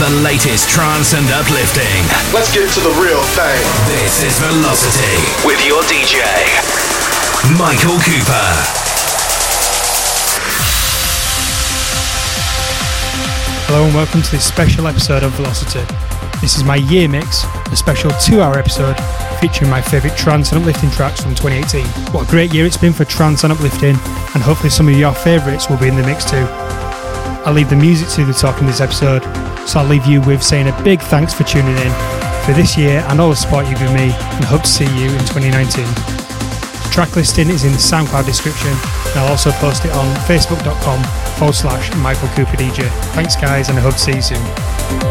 the latest trance and uplifting. Let's get to the real thing. This is Velocity with your DJ, Michael Cooper. Hello and welcome to this special episode of Velocity. This is my year mix, a special two hour episode featuring my favourite trance and uplifting tracks from 2018. What a great year it's been for trance and uplifting, and hopefully some of your favourites will be in the mix too. I'll leave the music to the talk in this episode, so I'll leave you with saying a big thanks for tuning in for this year and all the support you've given me, and hope to see you in 2019. The track listing is in the SoundCloud description, and I'll also post it on facebook.com forward slash Michael Cooper DJ. Thanks, guys, and I hope to see you soon.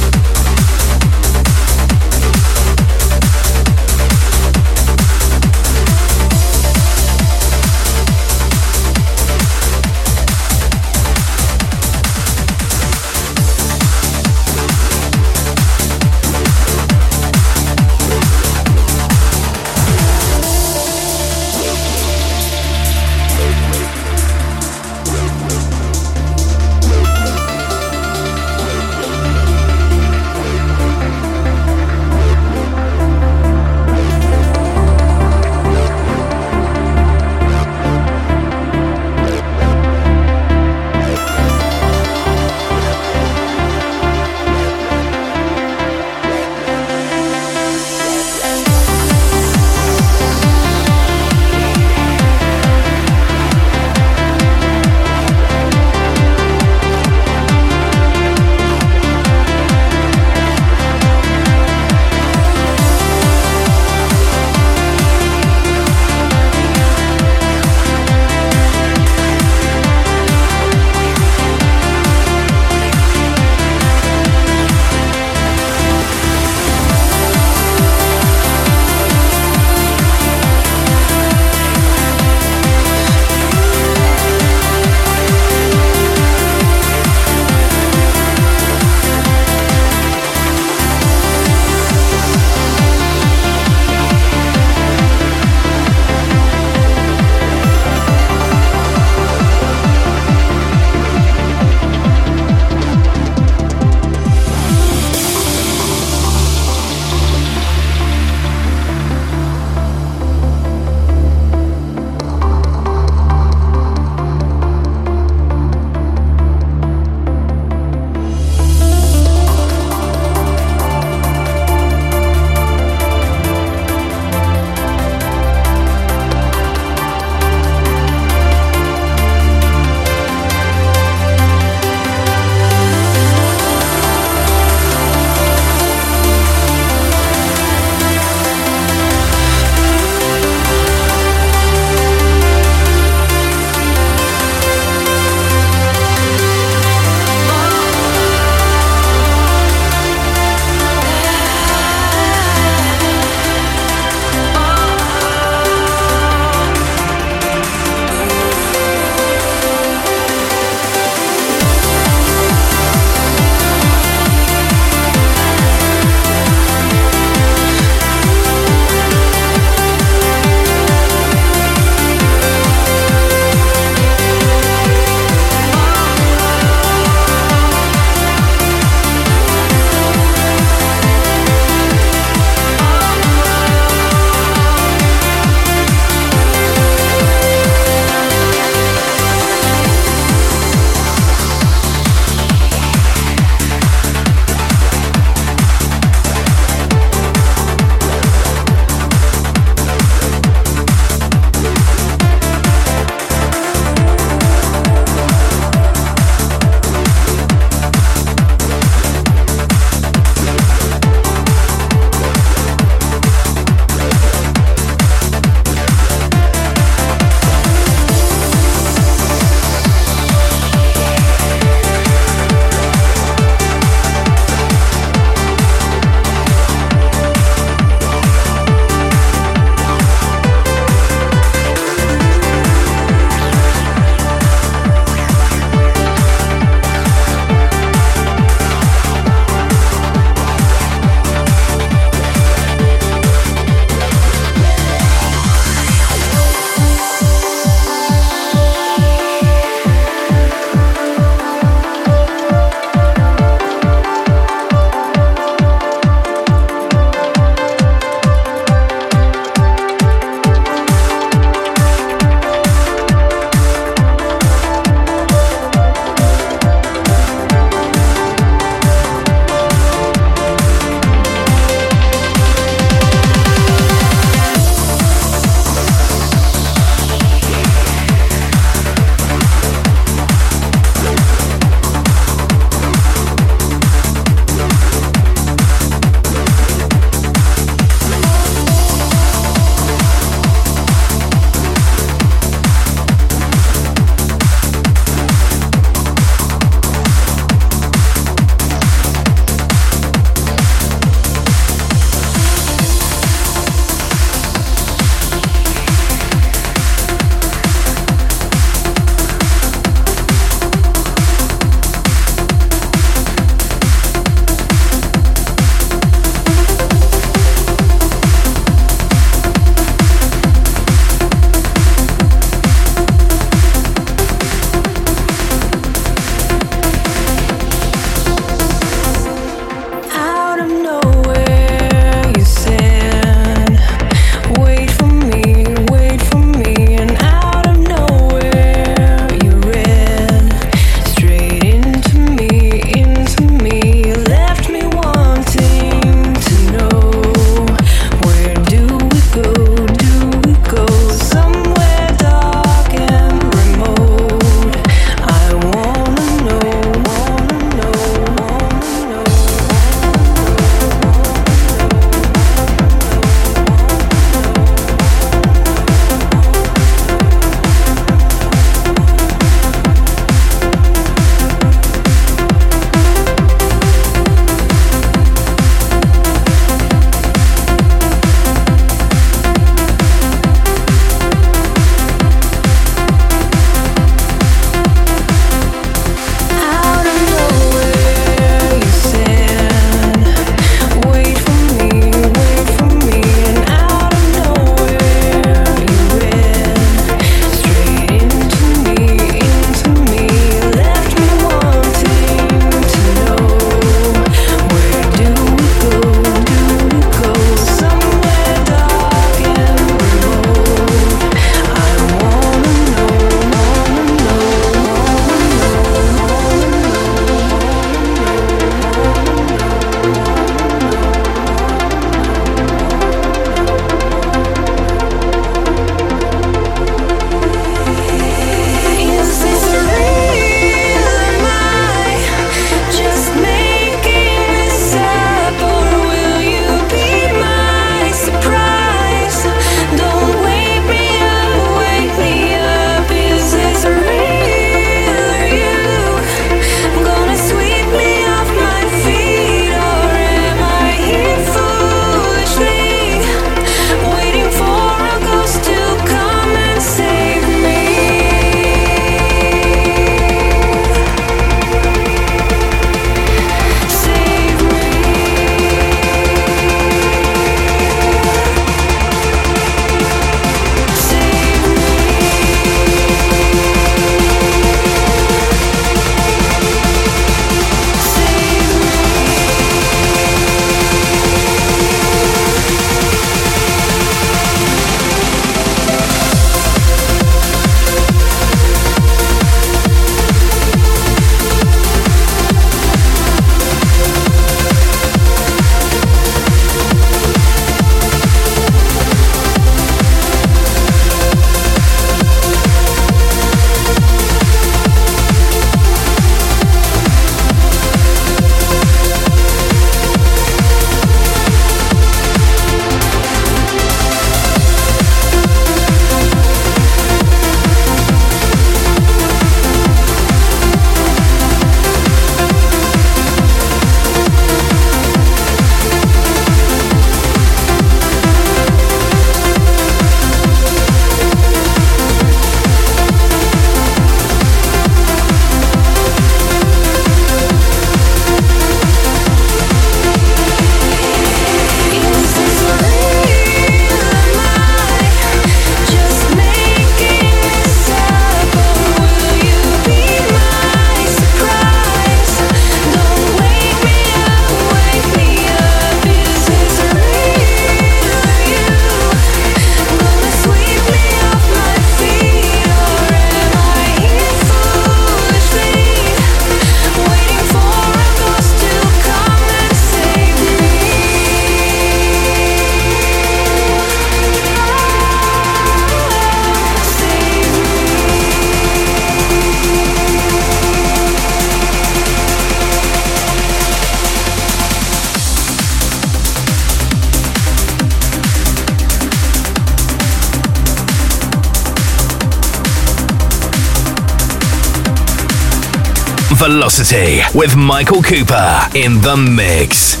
With Michael Cooper in the mix.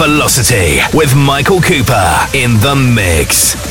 Velocity with Michael Cooper in the mix.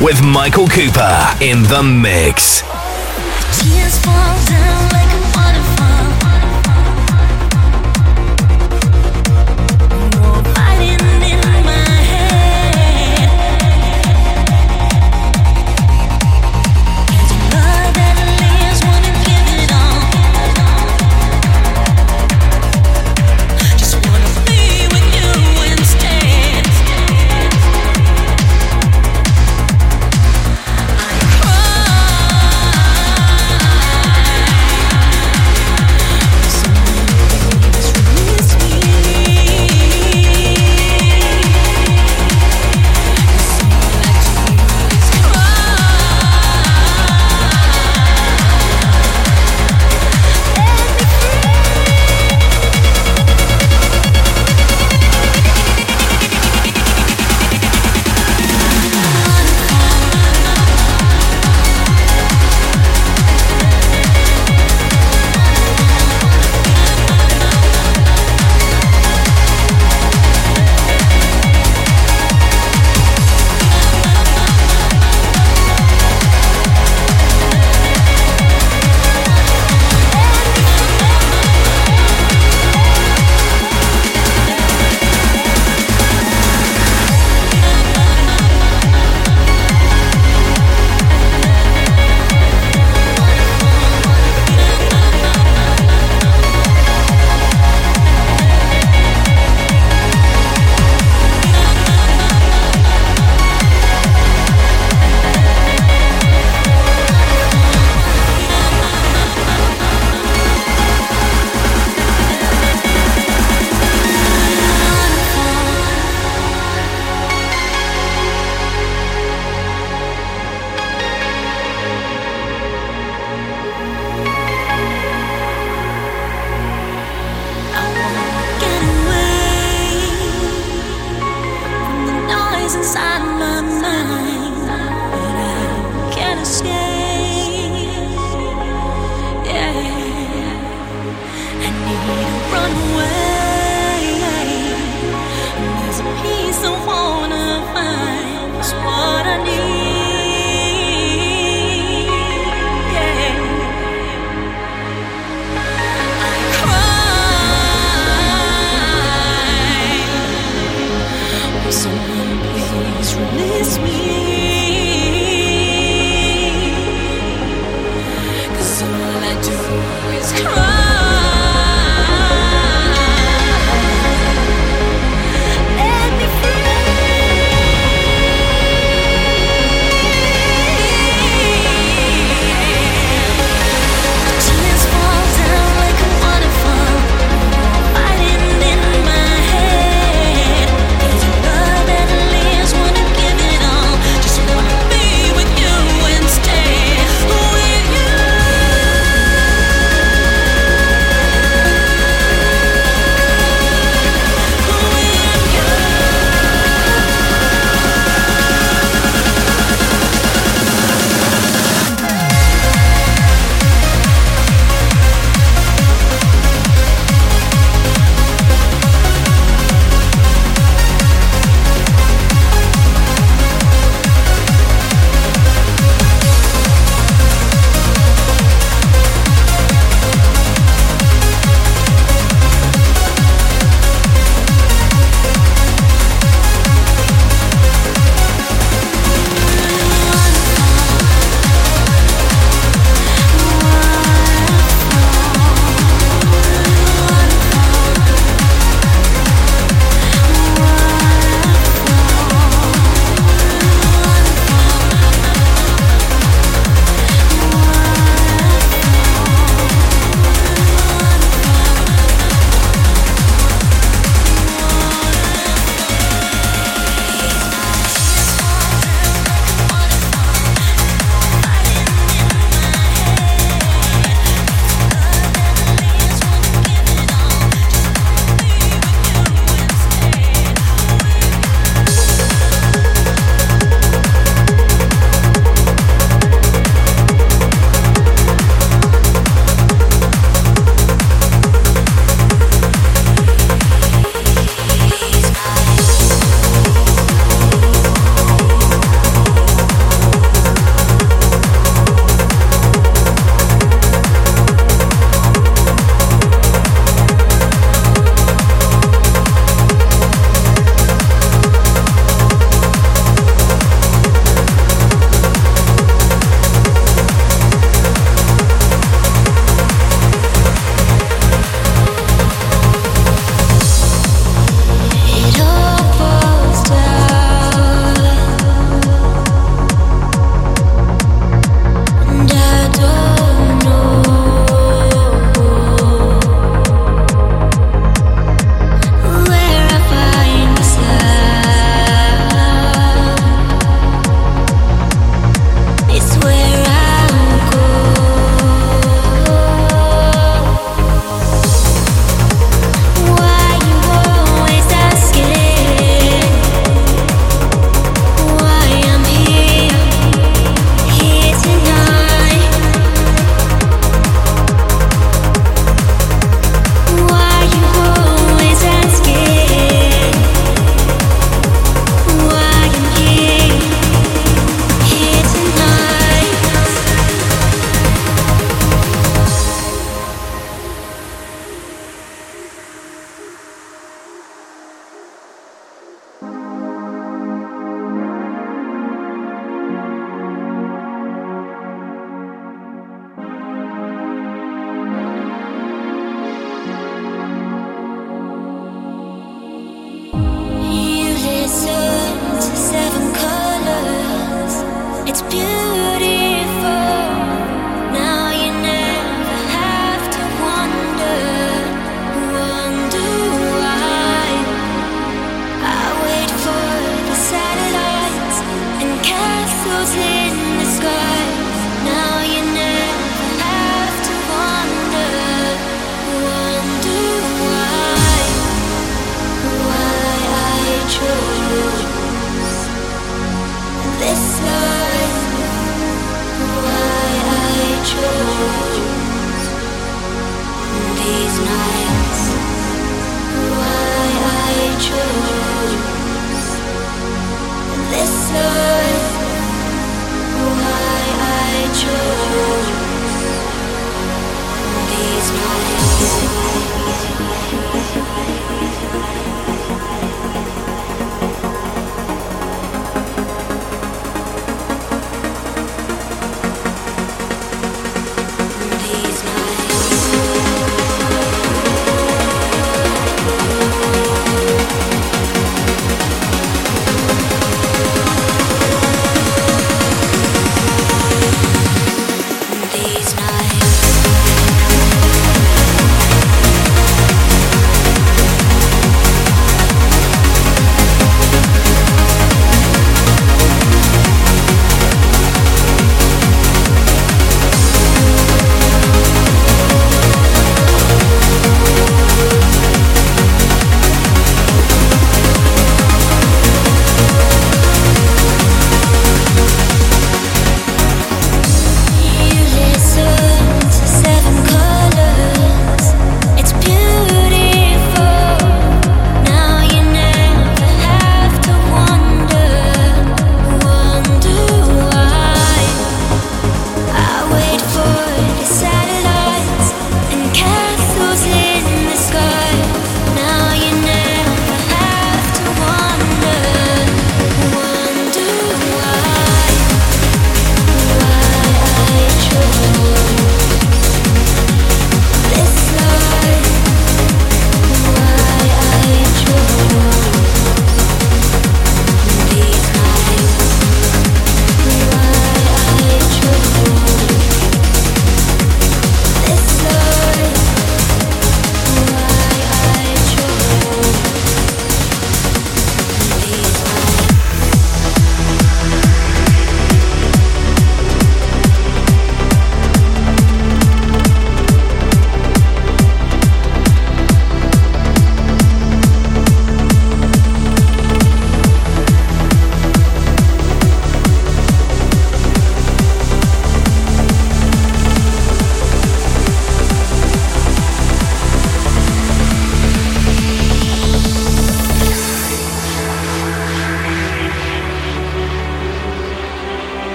With Michael Cooper in the mix.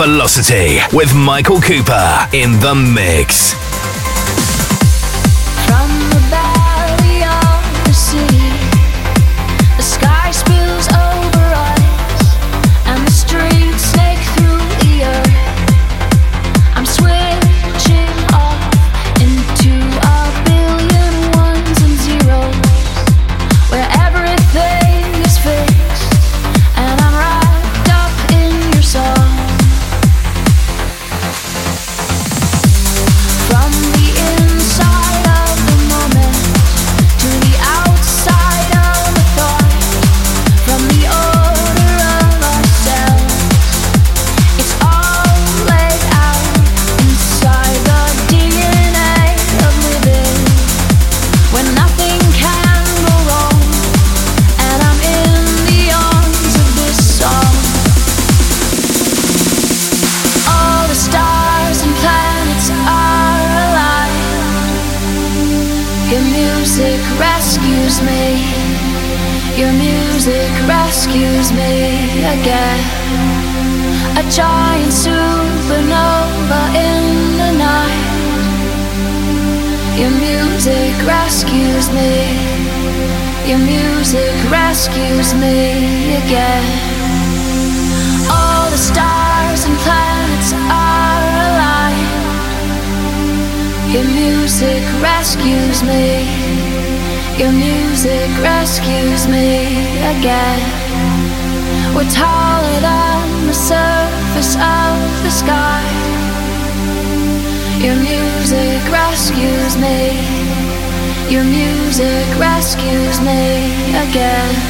Velocity with Michael Cooper in the mix. rescues me again. All the stars and planets are aligned. Your music rescues me. Your music rescues me again. We're taller than the surface of the sky. Your music rescues me. Your music rescues me again.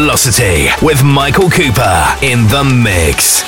Velocity with Michael Cooper in the mix.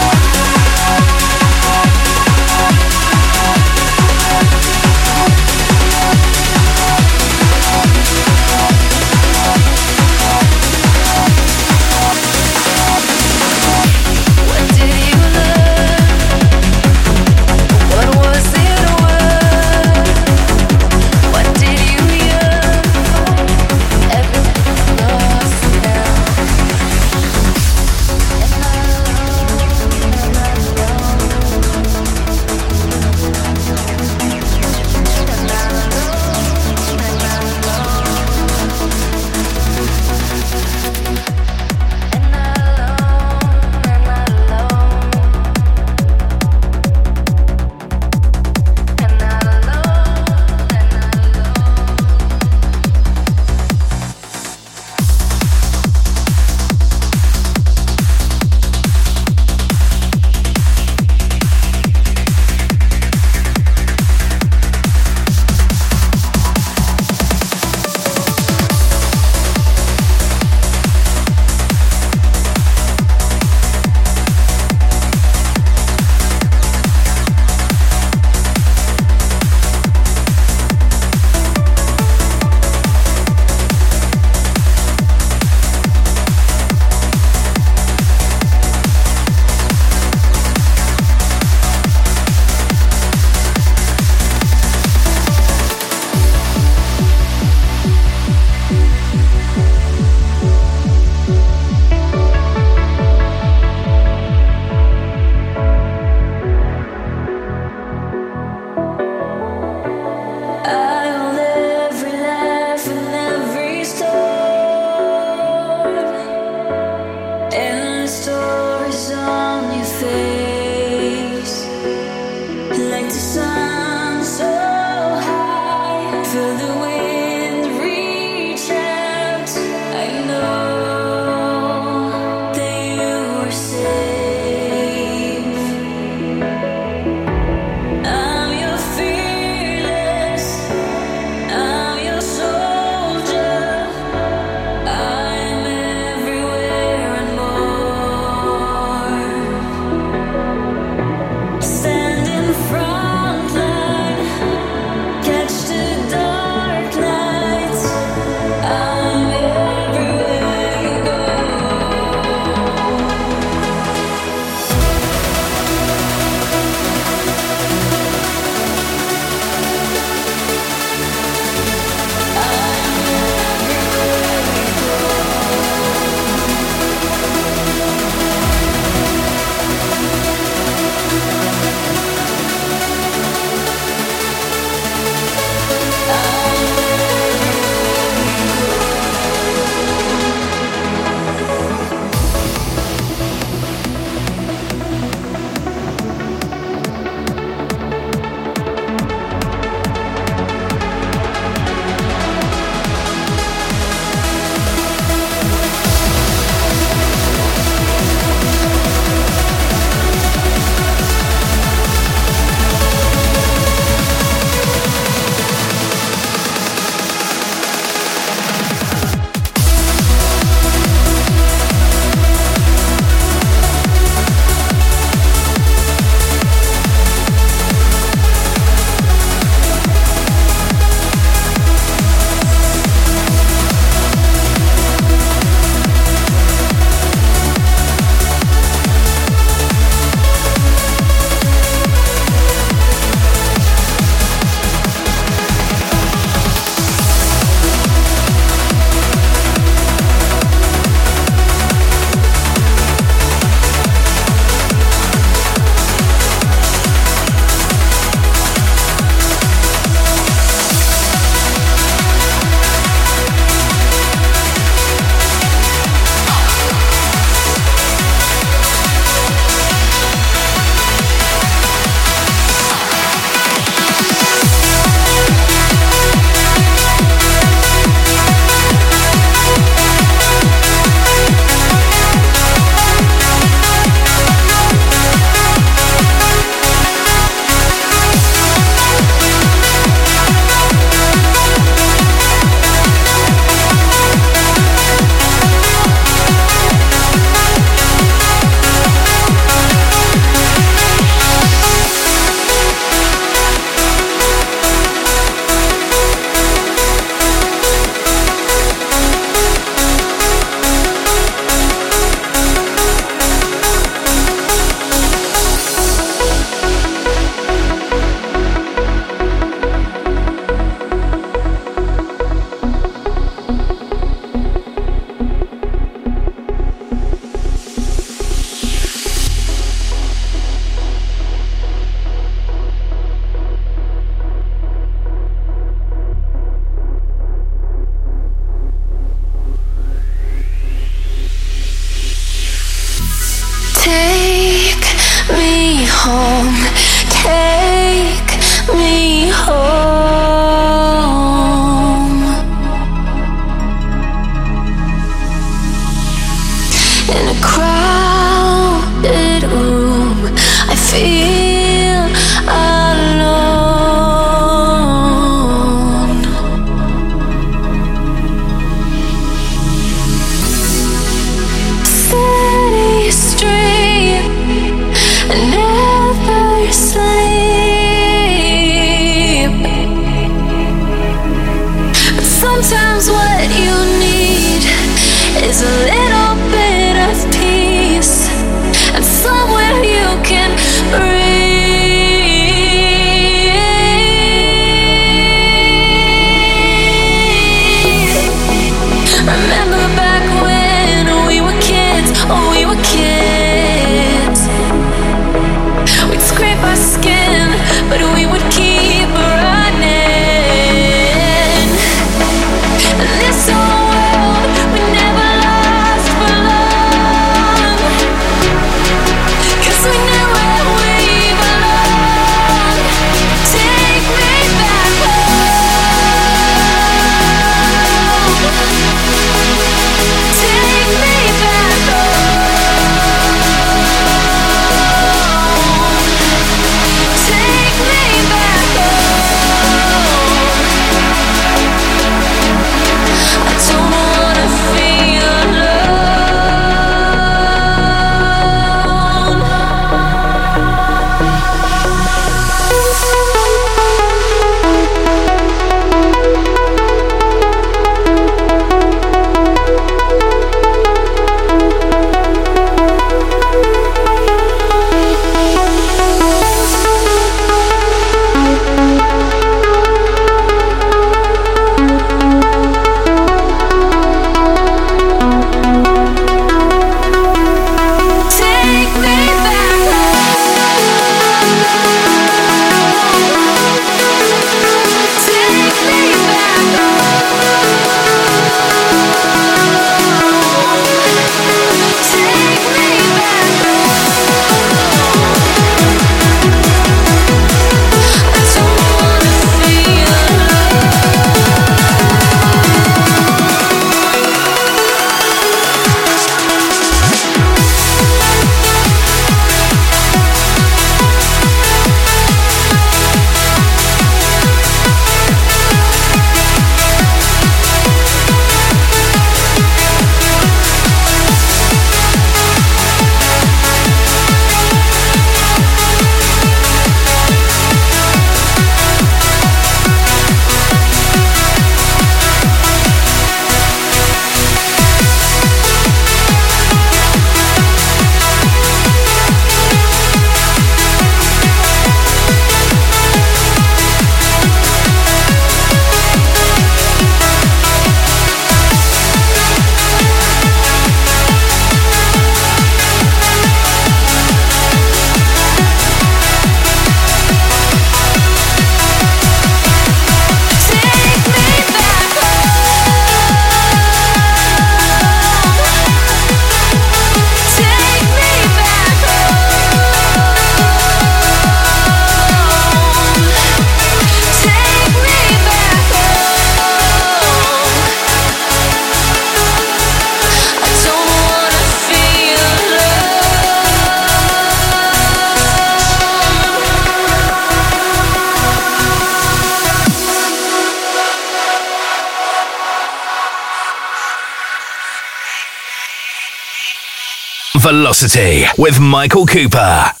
Velocity with Michael Cooper.